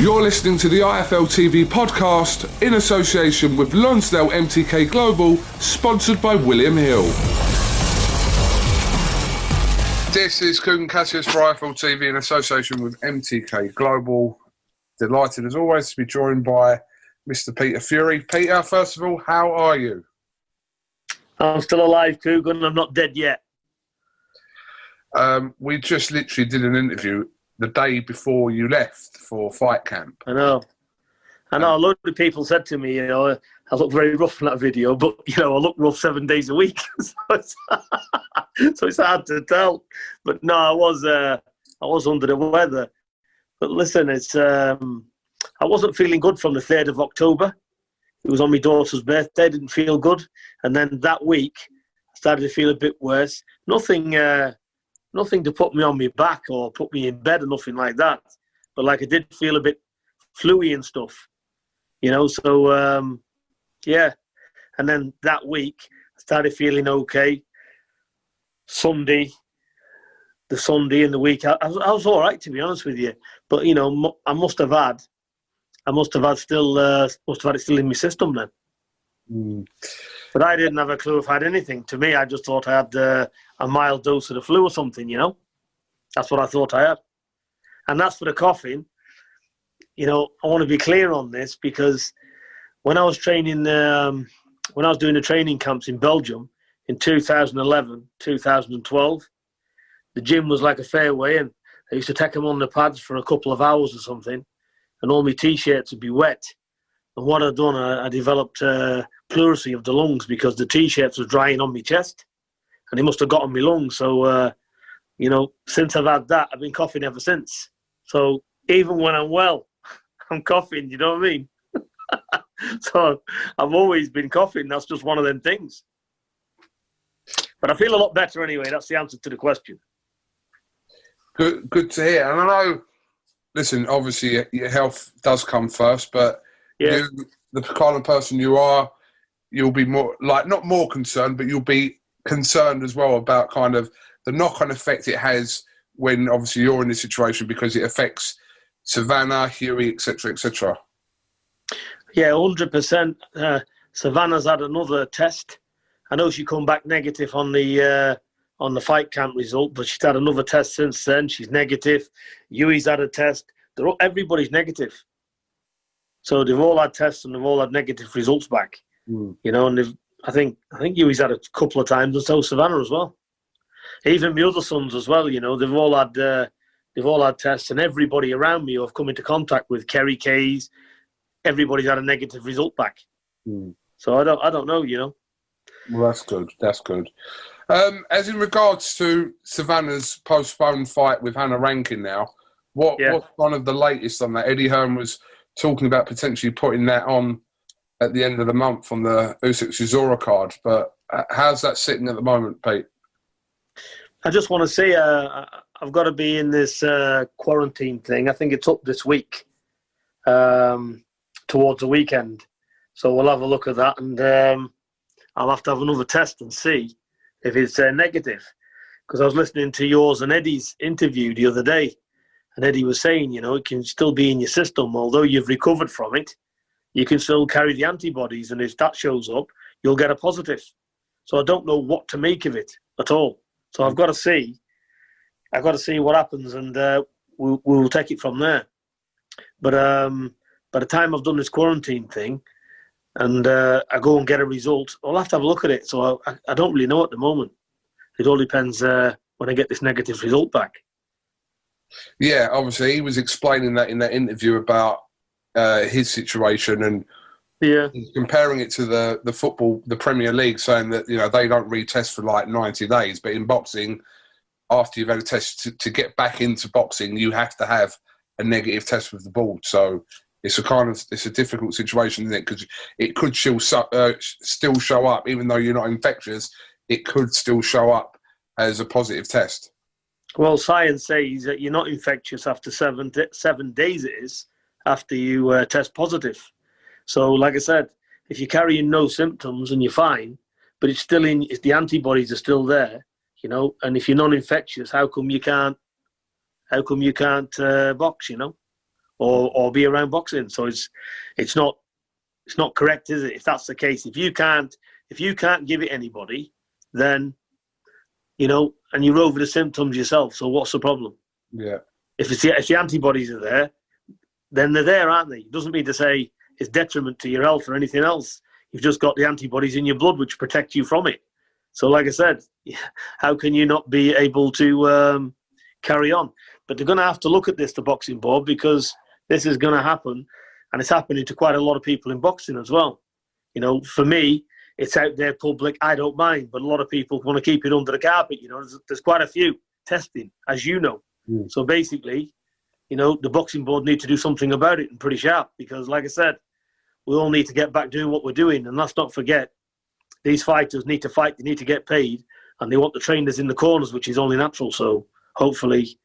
You're listening to the IFL TV podcast in association with Lonsdale MTK Global, sponsored by William Hill. This is Kugan Cassius for IFL TV in association with MTK Global. Delighted as always to be joined by Mr. Peter Fury. Peter, first of all, how are you? I'm still alive, Kugan. I'm not dead yet. Um, we just literally did an interview the day before you left for fight camp. I know. I know. A lot of people said to me, you know, I look very rough in that video, but you know, I look rough seven days a week, so, it's, so it's hard to tell. But no, I was, uh, I was under the weather. But listen, it's, um, I wasn't feeling good from the third of October. It was on my daughter's birthday. Didn't feel good, and then that week, I started to feel a bit worse. Nothing. Uh, nothing to put me on my back or put me in bed or nothing like that. But like I did feel a bit fluey and stuff, you know. So um, yeah, and then that week I started feeling okay. Sunday, the Sunday and the week, I, I, was, I was all right to be honest with you. But you know, I must have had, I must have had still, uh, must have had it still in my system then. Mm. But I didn't have a clue if I had anything. To me, I just thought I had uh, a mild dose of the flu or something, you know? That's what I thought I had. And that's for the coughing. You know, I want to be clear on this because when I was training, um, when I was doing the training camps in Belgium in 2011, 2012, the gym was like a fairway and I used to take them on the pads for a couple of hours or something and all my t-shirts would be wet. And what I'd done, I, I developed uh, pleurisy of the lungs because the t-shirts were drying on my chest and he must have got on my lungs. So, uh, you know, since I've had that, I've been coughing ever since. So even when I'm well, I'm coughing. You know what I mean? so I've always been coughing. That's just one of them things. But I feel a lot better anyway. That's the answer to the question. Good, good to hear. And I know, listen, obviously your health does come first, but yeah. you, the kind of person you are, you'll be more like not more concerned, but you'll be concerned as well about kind of the knock-on effect it has when obviously you're in this situation because it affects Savannah, Hughie, etc., etc. Yeah, hundred uh, percent. Savannah's had another test. I know she come back negative on the uh, on the fight camp result, but she's had another test since then. She's negative. Hughie's had a test. All, everybody's negative. So they've all had tests and they've all had negative results back. Mm. You know, and I think I think Hughie's had a couple of times, and so Savannah as well. Even my other sons as well. You know, they've all had uh, they've all had tests, and everybody around me who I've come into contact with, Kerry Kayes, everybody's had a negative result back. Hmm. So I don't I don't know. You know. Well, that's good. That's good. Um, as in regards to Savannah's postponed fight with Hannah Rankin now, what yeah. what's one of the latest on that? Eddie Hearn was talking about potentially putting that on at the end of the month on the Usyk Chisora card. But uh, how's that sitting at the moment, Pete? I just want to say uh, I've got to be in this uh, quarantine thing. I think it's up this week um, towards the weekend. So we'll have a look at that and um, I'll have to have another test and see if it's uh, negative. Because I was listening to yours and Eddie's interview the other day, and Eddie was saying, you know, it can still be in your system, although you've recovered from it you can still carry the antibodies, and if that shows up, you'll get a positive. So I don't know what to make of it at all. So I've got to see I've got to see what happens, and uh, we'll, we'll take it from there. But um, by the time I've done this quarantine thing, and uh, I go and get a result, I'll have to have a look at it. So I, I don't really know at the moment. It all depends uh, when I get this negative result back. Yeah, obviously he was explaining that in that interview about uh, his situation and yeah, comparing it to the the football, the Premier League, saying that you know they don't retest for like ninety days, but in boxing, after you've had a test to, to get back into boxing, you have to have a negative test with the board. So it's a kind of it's a difficult situation, isn't it? Because it could still uh, still show up, even though you're not infectious. It could still show up as a positive test. Well, science says that you're not infectious after seven seven days. It is after you uh, test positive. So, like I said, if you're carrying no symptoms and you're fine, but it's still in, if the antibodies are still there, you know, and if you're non-infectious, how come you can't? How come you can't uh, box? You know, or or be around boxing? So it's it's not it's not correct, is it? If that's the case, if you can't if you can't give it anybody, then you know, and you're over the symptoms yourself. So what's the problem? Yeah. If it's the, if the antibodies are there, then they're there, aren't they? It doesn't mean to say it's detriment to your health or anything else. You've just got the antibodies in your blood which protect you from it. So, like I said, how can you not be able to um, carry on? But they're going to have to look at this, the boxing board, because this is going to happen, and it's happening to quite a lot of people in boxing as well. You know, for me, it's out there public. I don't mind, but a lot of people want to keep it under the carpet. You know, there's, there's quite a few testing, as you know. Mm. So basically, you know, the boxing board need to do something about it and pretty sharp because, like I said, we all need to get back doing what we're doing. And let's not forget, these fighters need to fight, they need to get paid, and they want the trainers in the corners, which is only natural. So hopefully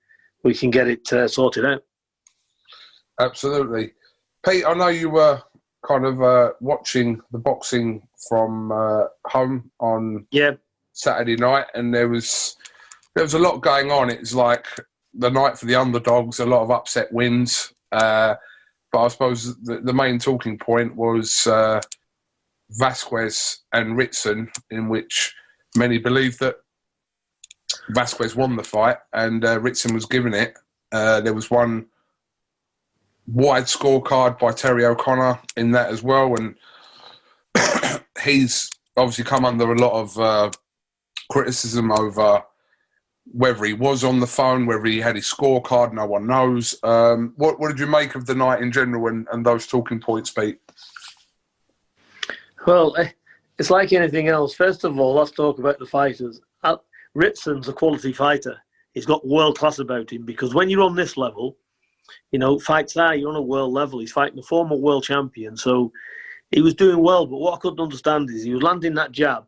we can get it uh, sorted out. Absolutely. Pete, I know you were kind of uh, watching the boxing from uh, home on yeah. Saturday night, and there was there was a lot going on. It's like the night for the underdogs, a lot of upset wins. Uh, but I suppose the, the, main talking point was uh, Vazquez and Ritson, in which many believe that Vazquez won the fight and uh, Ritson was given it. Uh, there was one wide scorecard by Terry O'Connor in that as well, and he's obviously come under a lot of uh, criticism over whether he was on the phone, whether he had his scorecard, no one knows. Um, what, what did you make of the night in general and, and those talking points, Pete? Well, eh, it's like anything else. First of all, let's talk about the fighters. Uh, Ritson's a quality fighter. He's got world class about him because when you're on this level, you know, fights are, you're on a world level. He's fighting a former world champion. So he was doing well, but what I couldn't understand is he was landing that jab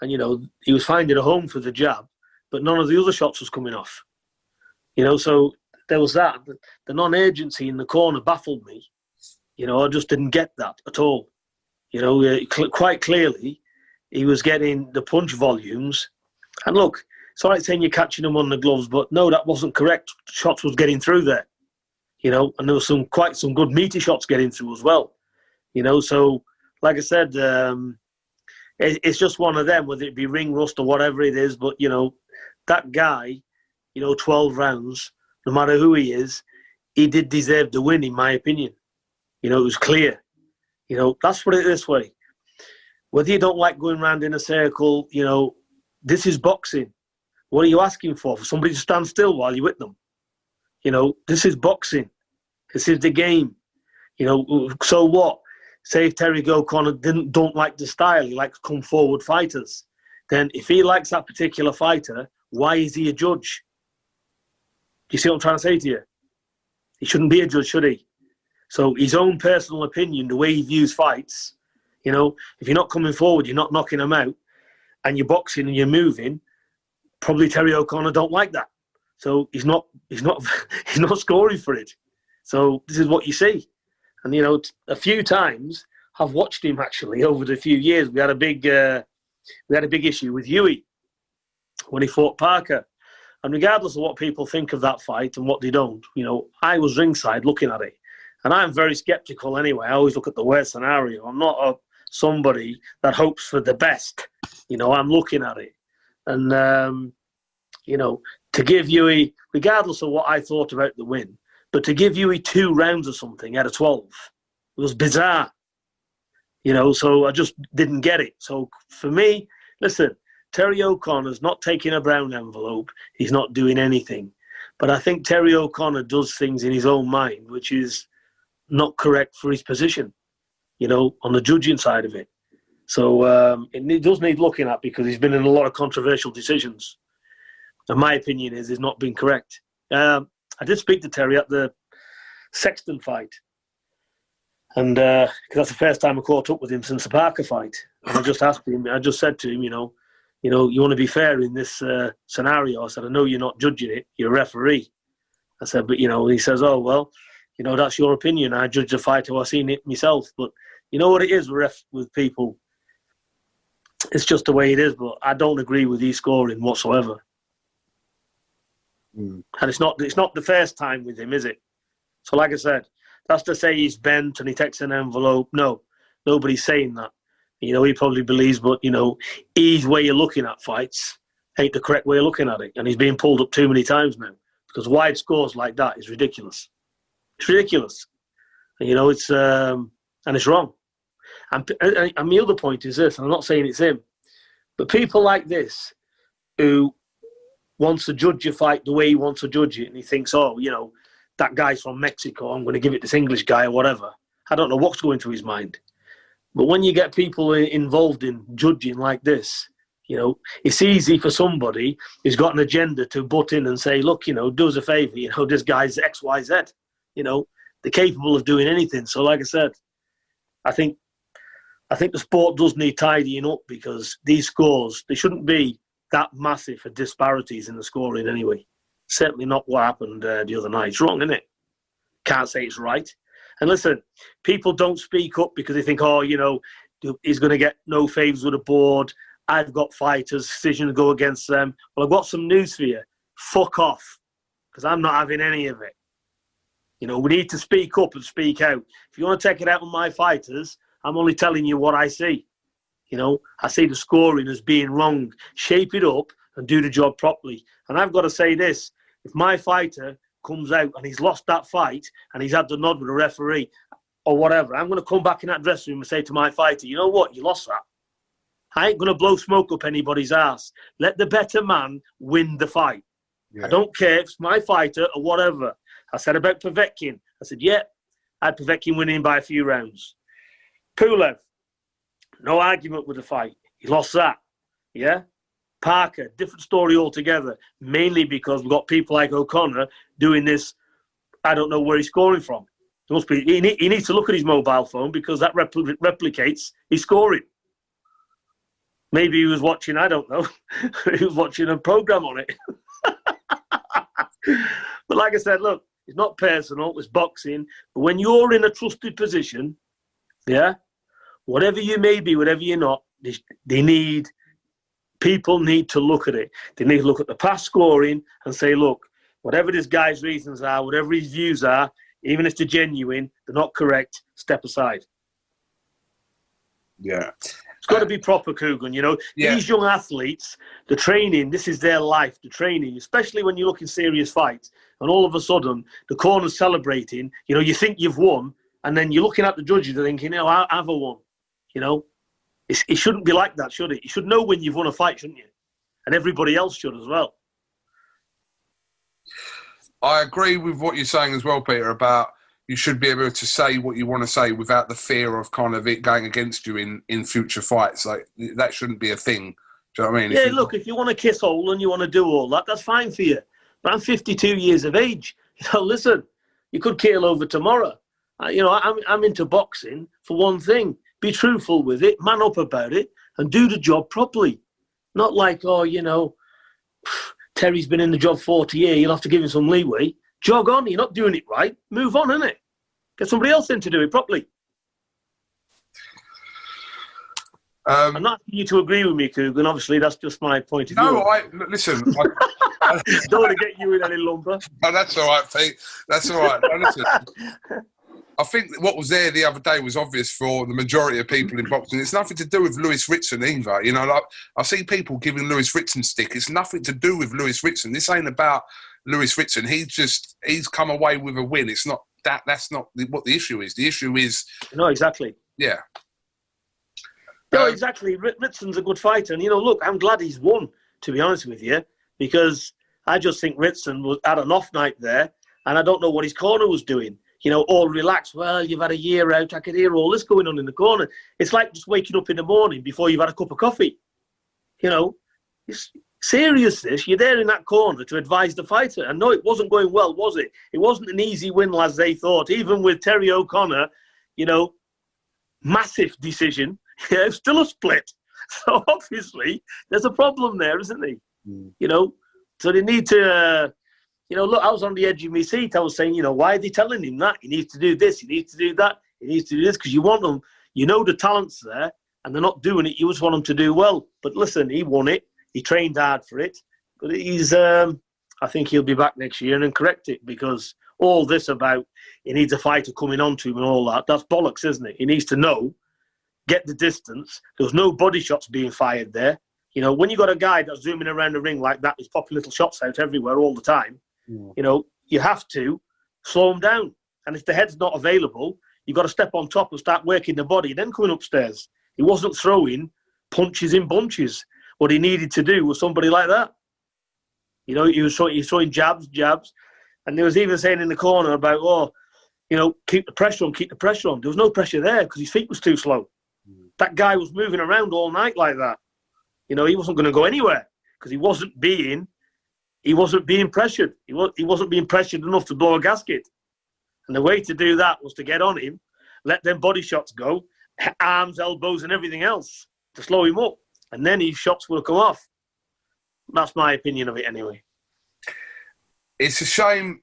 and, you know, he was finding a home for the jab but none of the other shots was coming off. You know, so there was that. The non-agency in the corner baffled me. You know, I just didn't get that at all. You know, uh, quite clearly, he was getting the punch volumes. And look, it's all right saying you're catching them on the gloves, but no, that wasn't correct. Shots was getting through there. You know, and there was some quite some good meaty shots getting through as well. You know, so like I said, um, it, it's just one of them, whether it be ring rust or whatever it is. But you know, that guy, you know, 12 rounds, no matter who he is, he did deserve the win, in my opinion. You know, it was clear. You know, that's what it this way. Whether you don't like going round in a circle, you know, this is boxing. What are you asking for? For somebody to stand still while you're with them? You know, this is boxing. This is the game. You know, so what? Say if Terry O'Connor didn't don't like the style, he likes come forward fighters. Then if he likes that particular fighter, why is he a judge? Do you see what I'm trying to say to you? He shouldn't be a judge, should he? So his own personal opinion, the way he views fights, you know, if you're not coming forward, you're not knocking them out, and you're boxing and you're moving, probably Terry O'Connor don't like that. So he's not he's not he's not scoring for it. So this is what you see. And you know, a few times I've watched him actually over the few years. We had a big uh, we had a big issue with Hughie when he fought Parker. And regardless of what people think of that fight and what they don't, you know, I was ringside looking at it. And I'm very skeptical anyway. I always look at the worst scenario. I'm not a, somebody that hopes for the best. You know, I'm looking at it. And, um, you know, to give Hughie, regardless of what I thought about the win, but to give Hughie two rounds or something out of 12 it was bizarre. You know, so I just didn't get it. So for me, listen, Terry O'Connor's not taking a brown envelope. He's not doing anything. But I think Terry O'Connor does things in his own mind, which is not correct for his position, you know, on the judging side of it. So um, it does need looking at because he's been in a lot of controversial decisions. And my opinion is he's not been correct. Um, I did speak to Terry at the Sexton fight. And because uh, that's the first time I caught up with him since the Parker fight. And I just asked him, I just said to him, you know, you know, you want to be fair in this uh, scenario. I said, I know you're not judging it, you're a referee. I said, but you know, he says, oh well, you know, that's your opinion. I judge the fight how I've seen it myself. But you know what it is with ref with people. It's just the way it is. But I don't agree with his scoring whatsoever. Mm. And it's not it's not the first time with him, is it? So, like I said, that's to say he's bent and he takes an envelope. No, nobody's saying that. You know, he probably believes, but you know, his way of looking at fights ain't the correct way of looking at it, and he's being pulled up too many times now because wide scores like that is ridiculous. It's ridiculous. And, you know, it's um, and it's wrong. And, and, and the other point is this, and I'm not saying it's him, but people like this who wants to judge a fight the way he wants to judge it, and he thinks, oh, you know, that guy's from Mexico, I'm going to give it to this English guy or whatever. I don't know what's going through his mind. But when you get people involved in judging like this, you know, it's easy for somebody who's got an agenda to butt in and say, look, you know, do us a favour, you know, this guy's X, Y, Z. You know, they're capable of doing anything. So, like I said, I think I think the sport does need tidying up because these scores they shouldn't be that massive for disparities in the scoring anyway. Certainly not what happened uh, the other night. It's wrong, isn't it? Can't say it's right. And listen, people don't speak up because they think, oh, you know, he's going to get no favours with the board. I've got fighters, decision to go against them. Well, I've got some news for you. Fuck off, because I'm not having any of it. You know, we need to speak up and speak out. If you want to take it out on my fighters, I'm only telling you what I see. You know, I see the scoring as being wrong. Shape it up and do the job properly. And I've got to say this if my fighter comes out and he's lost that fight and he's had the nod with the referee or whatever, I'm going to come back in that dressing room and say to my fighter, you know what, you lost that. I ain't going to blow smoke up anybody's ass. Let the better man win the fight. Yeah. I don't care if it's my fighter or whatever. I said about Povetkin. I said, yeah, I had Povetkin winning by a few rounds. Pulev, no argument with the fight. He lost that. Yeah? Parker, different story altogether. Mainly because we've got people like O'Connor doing this. I don't know where he's scoring from. Must be. He, need, he needs to look at his mobile phone because that repl- replicates his scoring. Maybe he was watching. I don't know. he was watching a program on it. but like I said, look, it's not personal. It's boxing. But when you're in a trusted position, yeah, whatever you may be, whatever you're not, they, they need people need to look at it. They need to look at the past scoring and say, look, whatever this guy's reasons are, whatever his views are, even if they're genuine, they're not correct, step aside. Yeah. It's got to be proper, Kugan. You know, yeah. these young athletes, the training, this is their life, the training, especially when you look in serious fights, and all of a sudden the corner's celebrating. You know, you think you've won, and then you're looking at the judges and thinking, "Oh, I, have a won." You know, it's, it shouldn't be like that, should it? You should know when you've won a fight, shouldn't you? And everybody else should as well. I agree with what you're saying as well, Peter, about you should be able to say what you want to say without the fear of kind of it going against you in, in future fights. Like that shouldn't be a thing. Do you know what I mean? Yeah, if look, if you want to kiss all and you want to do all that, that's fine for you. But I'm 52 years of age. You know, listen, you could keel over tomorrow. Uh, you know, I'm, I'm into boxing for one thing be truthful with it, man up about it, and do the job properly. Not like, oh, you know, Terry's been in the job 40 years, you'll have to give him some leeway. Jog on, you're not doing it right. Move on, innit? Get somebody else in to do it properly. Um, I'm not asking you to agree with me, Kugan. Obviously, that's just my point of view. No, I, listen. I, don't want to get you in any lumber. No, that's all right, Pete. That's all right. No, listen. I think what was there the other day was obvious for the majority of people in boxing. It's nothing to do with Lewis Ritson either. You know, like I see people giving Lewis Ritson stick. It's nothing to do with Lewis Ritson. This ain't about Lewis Ritson. He's just he's come away with a win. It's not that. That's not what the issue is. The issue is no, exactly. Yeah. No, um, exactly. Ritson's a good fighter, and you know, look, I'm glad he's won. To be honest with you, because I just think Ritson was had an off night there, and I don't know what his corner was doing. You know, all relaxed. Well, you've had a year out. I could hear all this going on in the corner. It's like just waking up in the morning before you've had a cup of coffee. You know, it's serious. This you're there in that corner to advise the fighter. And no, it wasn't going well, was it? It wasn't an easy win as they thought. Even with Terry O'Connor, you know, massive decision. Yeah, still a split. So obviously, there's a problem there, isn't there? Mm. You know, so they need to, uh, you know, look, I was on the edge of my seat. I was saying, you know, why are they telling him that? He needs to do this, he needs to do that, he needs to do this, because you want them, you know, the talent's there, and they're not doing it. You just want them to do well. But listen, he won it. He trained hard for it. But he's, um, I think he'll be back next year and correct it because all this about he needs a fighter coming on to him and all that, that's bollocks, isn't it? He needs to know, get the distance. There was no body shots being fired there. You know, when you got a guy that's zooming around the ring like that, he's popping little shots out everywhere all the time. Yeah. You know, you have to slow him down. And if the head's not available, you've got to step on top and start working the body, then coming upstairs. He wasn't throwing punches in bunches. What he needed to do was somebody like that. You know, he was throwing, he was throwing jabs, jabs. And there was even saying in the corner about, oh, you know, keep the pressure on, keep the pressure on. There was no pressure there because his feet was too slow. Mm. That guy was moving around all night like that. You know, he wasn't going to go anywhere because he wasn't being he wasn't being pressured. He was he wasn't being pressured enough to blow a gasket. And the way to do that was to get on him, let them body shots go, arms, elbows, and everything else to slow him up, and then his shots will come off. That's my opinion of it, anyway. It's a shame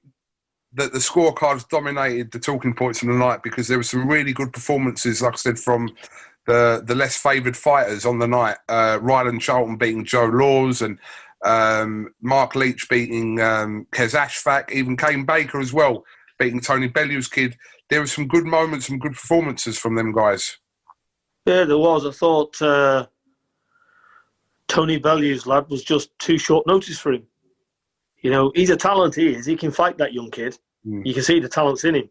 that the scorecards dominated the talking points of the night because there were some really good performances, like I said, from the the less favoured fighters on the night. Uh, Ryland Charlton beating Joe Laws and um, Mark Leach beating um, Qais Ashfaq, even Kane Baker as well beating Tony Bellew's kid. There were some good moments, some good performances from them guys. Yeah, there was. I thought uh, Tony Bellew's lad was just too short notice for him. You know, he's a talent. He is. He can fight that young kid. Mm. You can see the talent's in him.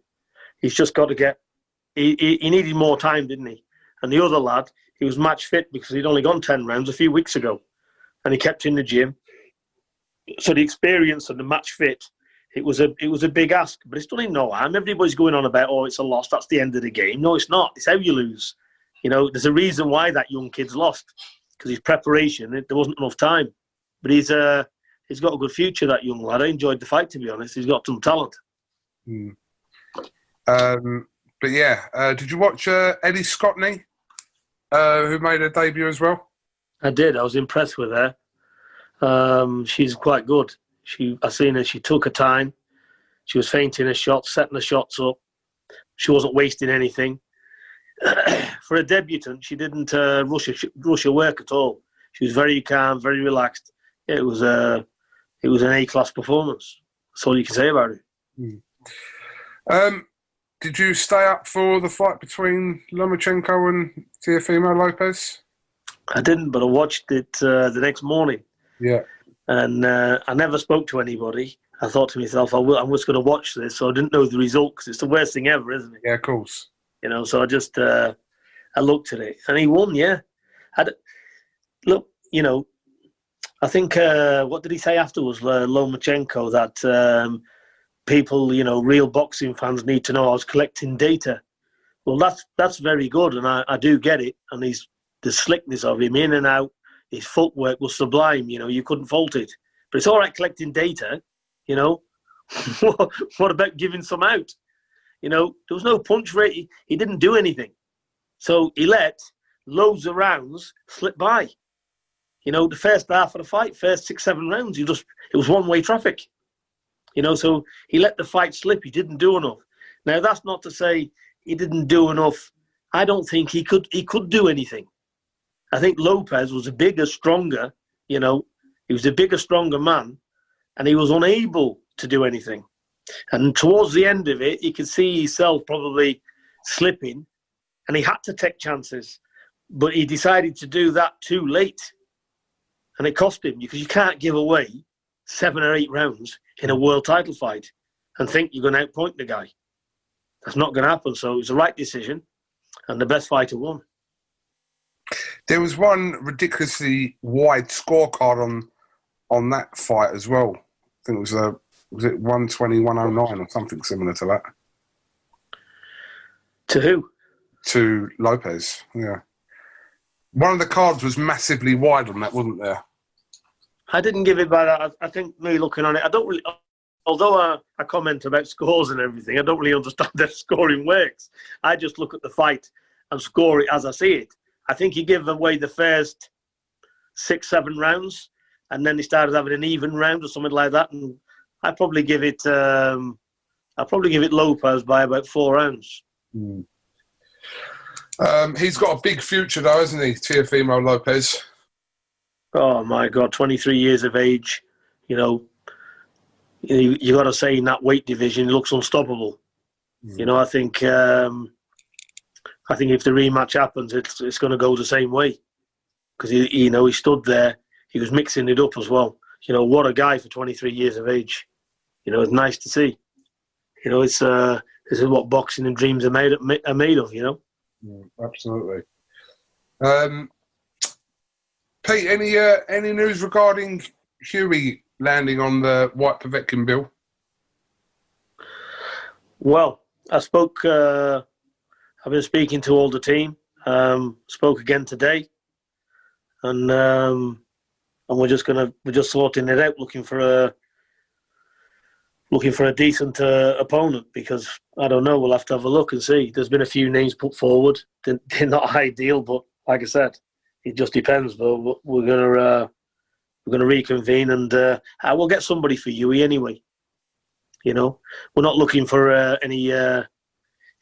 He's just got to get. He, he, he needed more time, didn't he? And the other lad, he was match fit because he'd only gone 10 rounds a few weeks ago and he kept in the gym. So the experience and the match fit, it was a it was a big ask, but it's done him no harm. Everybody's going on about, oh, it's a loss, that's the end of the game. No, it's not. It's how you lose. You know, there's a reason why that young kid's lost because his preparation, there wasn't enough time. But he's uh, he's got a good future, that young lad. I enjoyed the fight, to be honest. He's got some talent. Hmm. Um, but yeah, uh, did you watch uh, Ellie Scotney? uh, who made her debut as well? I did. I was impressed with her. Um, she's quite good. She, I seen her. She took her time. She was feinting her shots, setting the shots up. She wasn't wasting anything. For a debutant, she didn't uh, rush her, rush her work at all. She was very calm, very relaxed. It was a, it was an A class performance. That's all you can say about it. Mm. Um, did you stay up for the fight between Lomachenko and Teofimo Lopez? I didn't, but I watched it uh, the next morning. Yeah. And uh, I never spoke to anybody. I thought to myself, I will, I'm just going to watch this. So I didn't know the result because it's the worst thing ever, isn't it? Yeah, of course. You know, so I just uh, I looked at it and he won. Yeah. I'd, look, you know, I think uh, what did he say afterwards, uh, Lomachenko, that um, people, you know, real boxing fans need to know I was collecting data. Well, that's that's very good, and I, I do get it. And he's the slickness of him in and out, his footwork was sublime. You know, you couldn't fault it. But it's all right collecting data. You know, what about giving some out? You know, there was no punch rate. He didn't do anything. So he let loads of rounds slip by. You know, the first half of the fight, first six, seven rounds, you just it was one way traffic. You know, so he let the fight slip. He didn't do enough. Now that's not to say he didn't do enough. I don't think he could he could do anything. I think Lopez was a bigger, stronger, you know, he was a bigger, stronger man, and he was unable to do anything. And towards the end of it, he could see himself probably slipping, and he had to take chances, but he decided to do that too late, and it cost him because you can't give away seven or eight rounds in a world title fight and think you're going to outpoint the guy. That's not going to happen. So it was the right decision, and the best fighter won. There was one ridiculously wide scorecard on on that fight as well. I think it was a was it 120, 109 or something similar to that. To who? To Lopez, yeah. One of the cards was massively wide on that, wasn't there? I didn't give it by that. I think me looking on it, I don't really. Although I, I comment about scores and everything, I don't really understand how scoring works. I just look at the fight and score it as I see it. I think he gave away the first six, seven rounds, and then he started having an even round or something like that. And I probably give it, um, I probably give it Lopez by about four rounds. Mm. Um, he's got a big future, though, hasn't he, Teofimo Lopez? Oh my God, 23 years of age. You know, you, you got to say in that weight division, he looks unstoppable. Mm. You know, I think um, I think if the rematch happens, it's it's going to go the same way because he, you know, he stood there, he was mixing it up as well. You know, what a guy for 23 years of age. You know, it's nice to see. You know, it's uh, this is what boxing and dreams are made of, are made of. You know. Absolutely. Um, Pete, any uh, any news regarding Hughie landing on the Whyte Povetkin bill? Well, I spoke. Uh, I've been speaking to all the team. Um, spoke again today, and um, and we're just gonna we're just sorting it out, looking for a looking for a decent uh, opponent because I don't know. We'll have to have a look and see. There's been a few names put forward. They're, they're not ideal, but like I said, it just depends. But we're gonna uh, we're gonna reconvene and uh, I will get somebody for you anyway. You know, we're not looking for uh, any uh,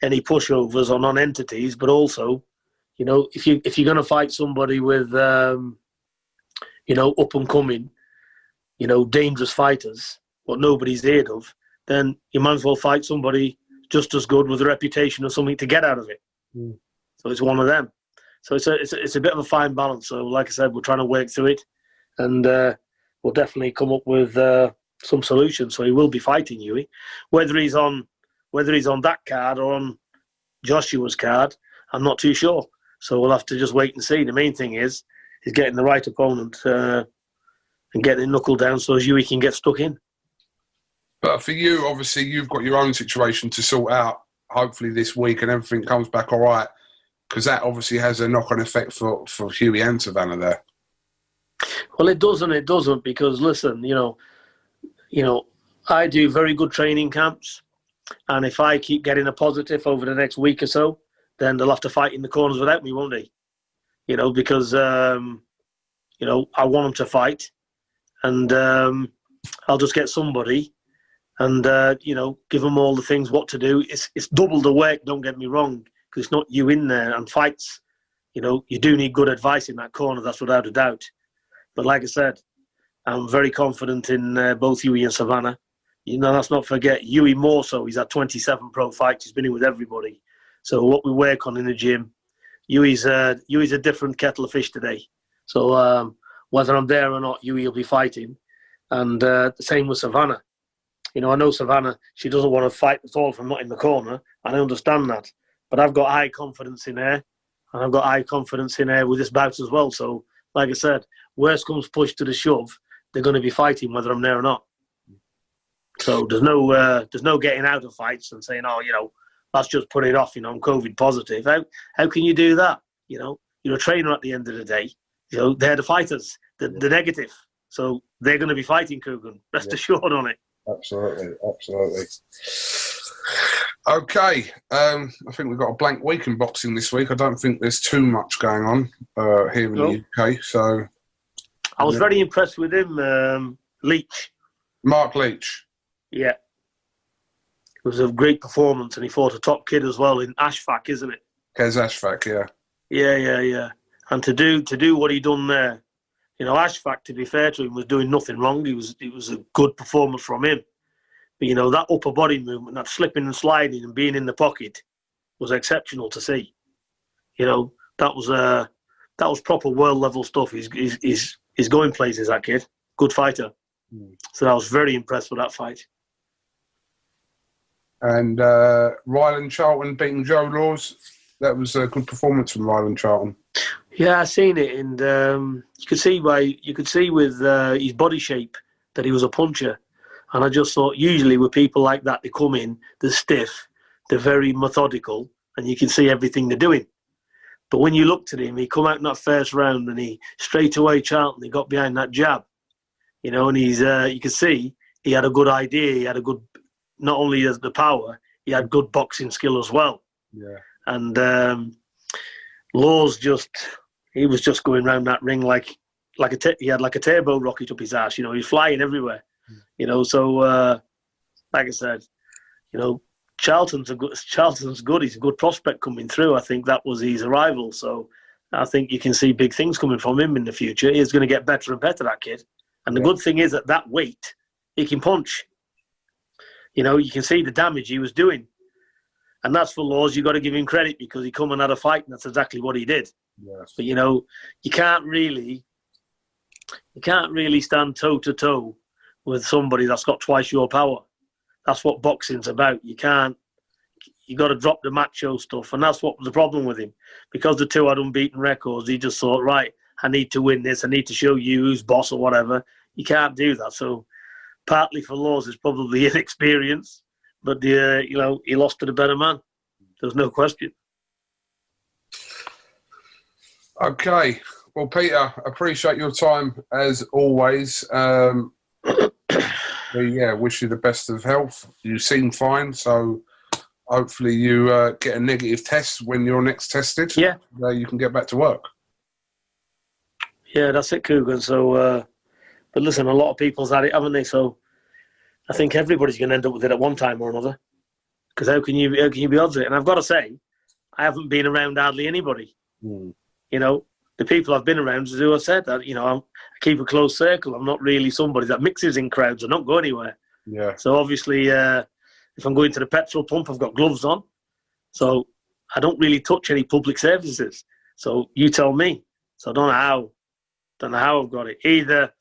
any pushovers or non-entities, but also, you know, if you if you're going to fight somebody with, um, you know, up and coming, you know, dangerous fighters, what nobody's heard of, then you might as well fight somebody just as good with a reputation or something to get out of it. Mm. So it's one of them. So it's a, it's a, it's a bit of a fine balance. So like I said, we're trying to work through it, and uh, we'll definitely come up with uh, some solutions. So he will be fighting Hughie, whether he's on whether he's on that card or on Joshua's card, I'm not too sure. So we'll have to just wait and see. The main thing is is getting the right opponent uh, and getting the knuckle down so as Hughie can get stuck in. But for you, obviously, you've got your own situation to sort out. Hopefully, this week and everything comes back all right, because that obviously has a knock-on effect for for Hughie and Savannah there. Well, it doesn't. It doesn't because listen, you know, you know, I do very good training camps. And if I keep getting a positive over the next week or so, then they'll have to fight in the corners without me, won't they? You know, because um, you know I want them to fight, and um, I'll just get somebody, and uh, you know give them all the things what to do. It's it's double the work. Don't get me wrong, because it's not you in there and fights. You know, you do need good advice in that corner. That's without a doubt. But like I said, I'm very confident in uh, both Hughie and Savannah you know, let's not forget Hughie more so. He's had 27 pro fights. He's been in with everybody. So what we work on in the gym, Hughie's, uh, Hughie's a different kettle of fish today. So um, whether I'm there or not, Hughie will be fighting. And uh, the same with Savannah. You know, I know Savannah, she doesn't want to fight at all from not in the corner, and I understand that. But I've got high confidence in her, and I've got high confidence in her with this bout as well. So, like I said, worst comes push to the shove, they're going to be fighting whether I'm there or not. So there's no uh, there's no getting out of fights and saying, oh, you know, let's just put it off. You know, I'm COVID positive. How how can you do that? You know, you're a trainer at the end of the day. You know, they're the fighters, the, the negative. So they're going to be fighting Kugan. Rest yeah. assured on it. Absolutely, absolutely. Okay, um, I think we've got a blank week in boxing this week. I don't think there's too much going on uh, here in the UK. So I was very impressed with him, um, Leach. Mark Leach. Yeah. It was a great performance, and he fought a top kid as well in Ashfaq, isn't it? Qais Ashfaq, yeah. Yeah, yeah, yeah. And to do to do what he done there, you know, Ashfaq, to be fair to him, was doing nothing wrong. He was it was a good performance from him. But you know, that upper body movement, that slipping and sliding and being in the pocket, was exceptional to see. You know, that was uh, that was proper world level stuff. He's, he's, he's, he's going places, that kid. Good fighter. Mm. So I was very impressed with that fight. And uh, Ryland Charlton beating Joe Laws. That was a good performance from Ryland Charlton. Yeah, I seen it, and um, you could see by you could see with uh, his body shape that he was a puncher. And I just thought, usually with people like that, they come in, they're stiff, they're very methodical, and you can see everything they're doing. But when you looked at him, he come out in that first round, and he straight away Charlton, he got behind that jab, you know, and he's uh, you can see he had a good idea, he had a good, not only as the power, he had good boxing skill as well. Yeah. And um, Laws just, he was just going around that ring like, like a t- he had like a turbo rocket up his ass. You know, he's flying everywhere. Mm. You know, so uh, like I said, you know, Charlton's a good, Charlton's good. He's a good prospect coming through. I think that was his arrival. So I think you can see big things coming from him in the future. He's going to get better and better, that kid. And the yeah. good thing is at that weight, he can punch. You know, you can see the damage he was doing. And that's for Laws. You've got to give him credit because he come and had a fight, and that's exactly what he did. Yes. But you know, you can't really, you can't really stand toe to toe with somebody that's got twice your power. That's what boxing's about. You can't. You got to drop the macho stuff, and that's what was the problem with him. Because the two had unbeaten records, he just thought, right, I need to win this. I need to show you who's boss or whatever. You can't do that. So, partly for Laws is probably inexperience, but the, uh, you know he lost to the better man. There's no question. Okay. Well, Peter, appreciate your time as always. Um, yeah, wish you the best of health. You seem fine, so hopefully you uh, get a negative test when you're next tested. Yeah. Uh, you can get back to work. Yeah, that's it, Kugan. So, uh, but listen, a lot of people's had it, haven't they? So, I think everybody's going to end up with it at one time or another. Because how can you how can you be odds it? And I've got to say, I haven't been around hardly anybody. Mm. You know, the people I've been around, as I said, that you know, I'm, I keep a close circle. I'm not really somebody that mixes in crowds. I don't go anywhere. Yeah. So obviously, uh, if I'm going to the petrol pump, I've got gloves on. So I don't really touch any public services. So you tell me. So I don't know how. Don't know how I've got it. Either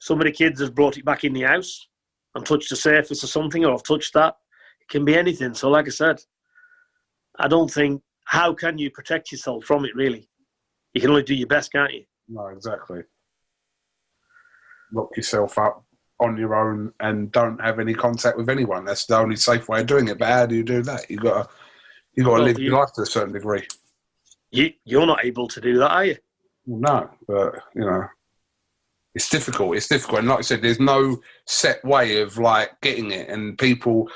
some of the kids have brought it back in the house and touched the surface or something, or I've touched that. It can be anything. So like I said, I don't think how can you protect yourself from it really? You can only do your best, can't you? No, exactly. Lock yourself up on your own and don't have any contact with anyone. That's the only safe way of doing it. But how do you do that? You got to you got to well, live you, your life to a certain degree. You you're not able to do that, are you? No, but you know, it's difficult. It's difficult, and like I said, there's no set way of like getting it, and people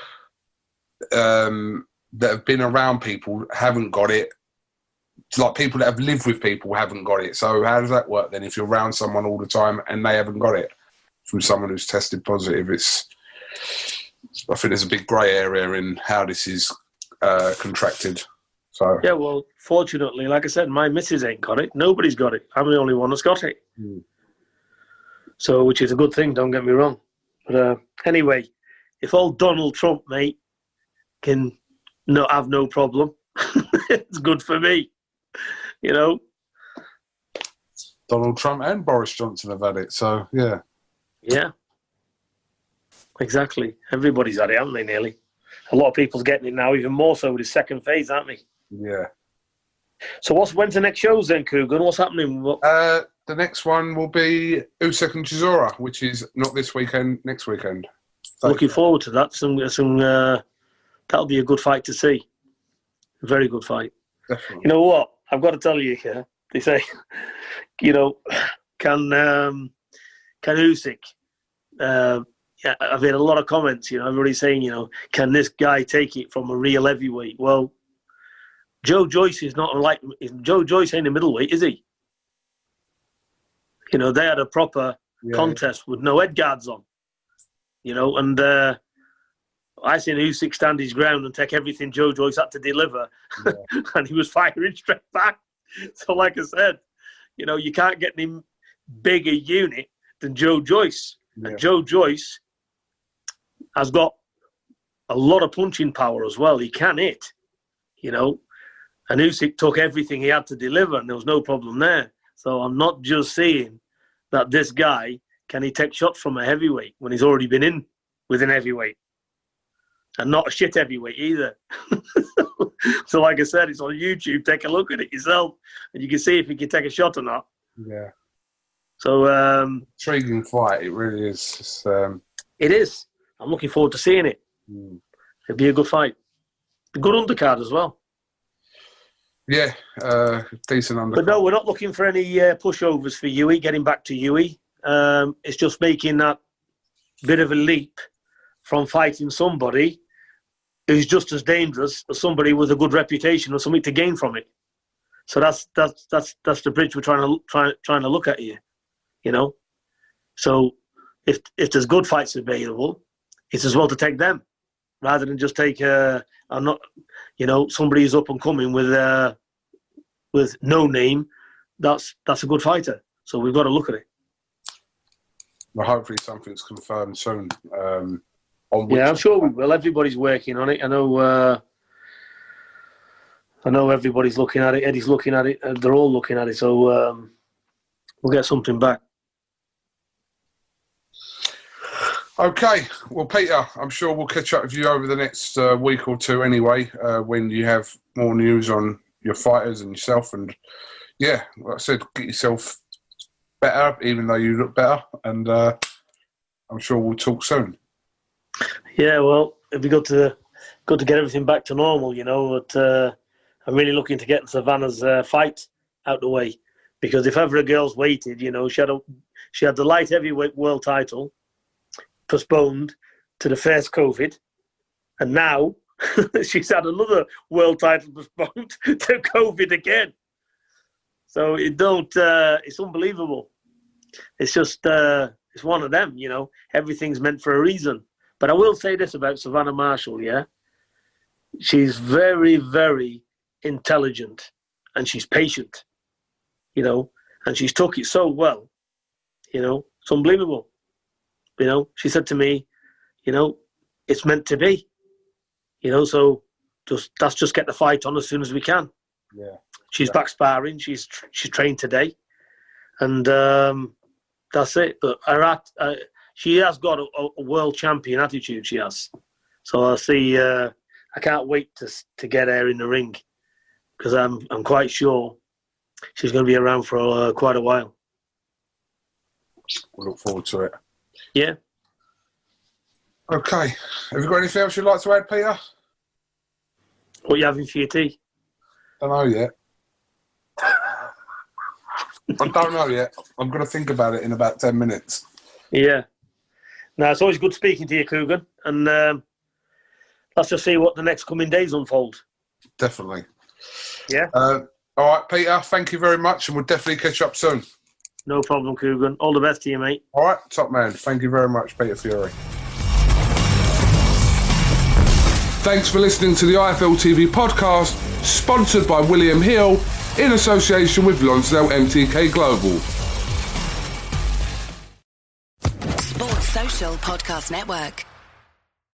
um, that have been around people haven't got it It's like people that have lived with people haven't got it. So how does that work then? If you're around someone all the time and they haven't got it from someone who's tested positive, it's I think there's a big grey area in how this is uh, contracted. So yeah, well, fortunately, like I said, my missus ain't got it. Nobody's got it. I'm the only one that's got it. Mm. So, which is a good thing. Don't get me wrong. But uh, anyway, if old Donald Trump, mate, can not have no problem, it's good for me you know. Donald Trump and Boris Johnson have had it, so yeah. Yeah. Exactly. Everybody's had it, haven't they, nearly? A lot of people's getting it now, even more so with the second phase, aren't they? Yeah. So what's when's the next shows then, Kugan? What's happening? What... Uh, the next one will be Usyk and Chisora, which is not this weekend, next weekend. Looking forward to that. Some, some, uh, that'll be a good fight to see. A very good fight. Definitely. You know what? I've got to tell you here. They say, you know, can um, can Usyk? Uh, yeah, I've had a lot of comments. You know, everybody saying, you know, can this guy take it from a real heavyweight? Well, Joe Joyce is not like Joe Joyce ain't a middleweight, is he? You know, they had a proper yeah. contest with no head guards on. You know, and uh, I seen Usyk stand his ground and take everything Joe Joyce had to deliver, yeah. and he was firing straight back. So, like I said, you know, you can't get any bigger unit than Joe Joyce. Yeah. And Joe Joyce has got a lot of punching power as well. He can hit. you know. And Usyk took everything he had to deliver, and there was no problem there. So I'm not just saying that this guy can he take shots from a heavyweight when he's already been in with an heavyweight, and not a shit heavyweight either. so, like I said, it's on YouTube. Take a look at it yourself, and you can see if he can take a shot or not. Yeah. So um, intriguing fight. It really is. It's, um... It is. I'm looking forward to seeing it. Mm. It'll be a good fight. A good undercard as well. Yeah, uh, decent undercard. But no, we're not looking for any uh, pushovers for Hughie. Getting back to Hughie, um, it's just making that bit of a leap from fighting somebody who's just as dangerous as somebody with a good reputation or something to gain from it. So that's that's that's that's the bridge we're trying to try, trying to look at here, you know. So if if there's good fights available, it's as well to take them rather than just take uh, I'm not, you know, somebody who's up and coming with uh, with no name. That's that's a good fighter. So we've got to look at it. Well, hopefully something's confirmed soon. Um, yeah, I'm sure we will. Everybody's working on it. I know. Uh, I know everybody's looking at it. Eddie's looking at it. They're all looking at it. So um, we'll get something back. Okay, well, Peter, I'm sure we'll catch up with you over the next uh, week or two anyway, uh, when you have more news on your fighters and yourself. And yeah, like I said, get yourself better, even though you look better. And uh, I'm sure we'll talk soon. Yeah, well, it'd be good to good to get everything back to normal, you know. But uh, I'm really looking to get Savannah's uh, fight out the way because if ever a girl's waited, you know, she had a, she had the light heavyweight world title postponed to the first COVID, and now she's had another world title postponed to COVID again. So it don't. Uh, it's unbelievable. It's just. Uh, it's one of them. You know, everything's meant for a reason. But I will say this about Savannah Marshall. Yeah, she's very, very intelligent, and she's patient. You know, and she's took it so well. You know, it's unbelievable. You know, she said to me, you know, it's meant to be. You know, so just that's just get the fight on as soon as we can. Yeah. She's yeah. back sparring. She's she trained today, and um, that's it. But her act, uh, she has got a, a, world champion attitude. She has. So I see. Uh, I can't wait to to get her in the ring because I'm I'm quite sure she's going to be around for uh, quite a while. We look forward to it. Yeah. Okay. Have you got anything else you'd like to add, Peter? What are you having for your tea? Don't know yet. I don't know yet. I'm going to think about it in about 10 minutes. Yeah. Now, it's always good speaking to you, Kugan. And um, let's just see what the next coming days unfold. Definitely. Yeah. Uh, all right, Peter, thank you very much. And we'll definitely catch up soon. No problem, Kugan. All the best to you, mate. All right, top man. Thank you very much, Peter Fury. Thanks for listening to the IFL TV podcast, sponsored by William Hill in association with Lonsdale MTK Global. Sports Social Podcast Network.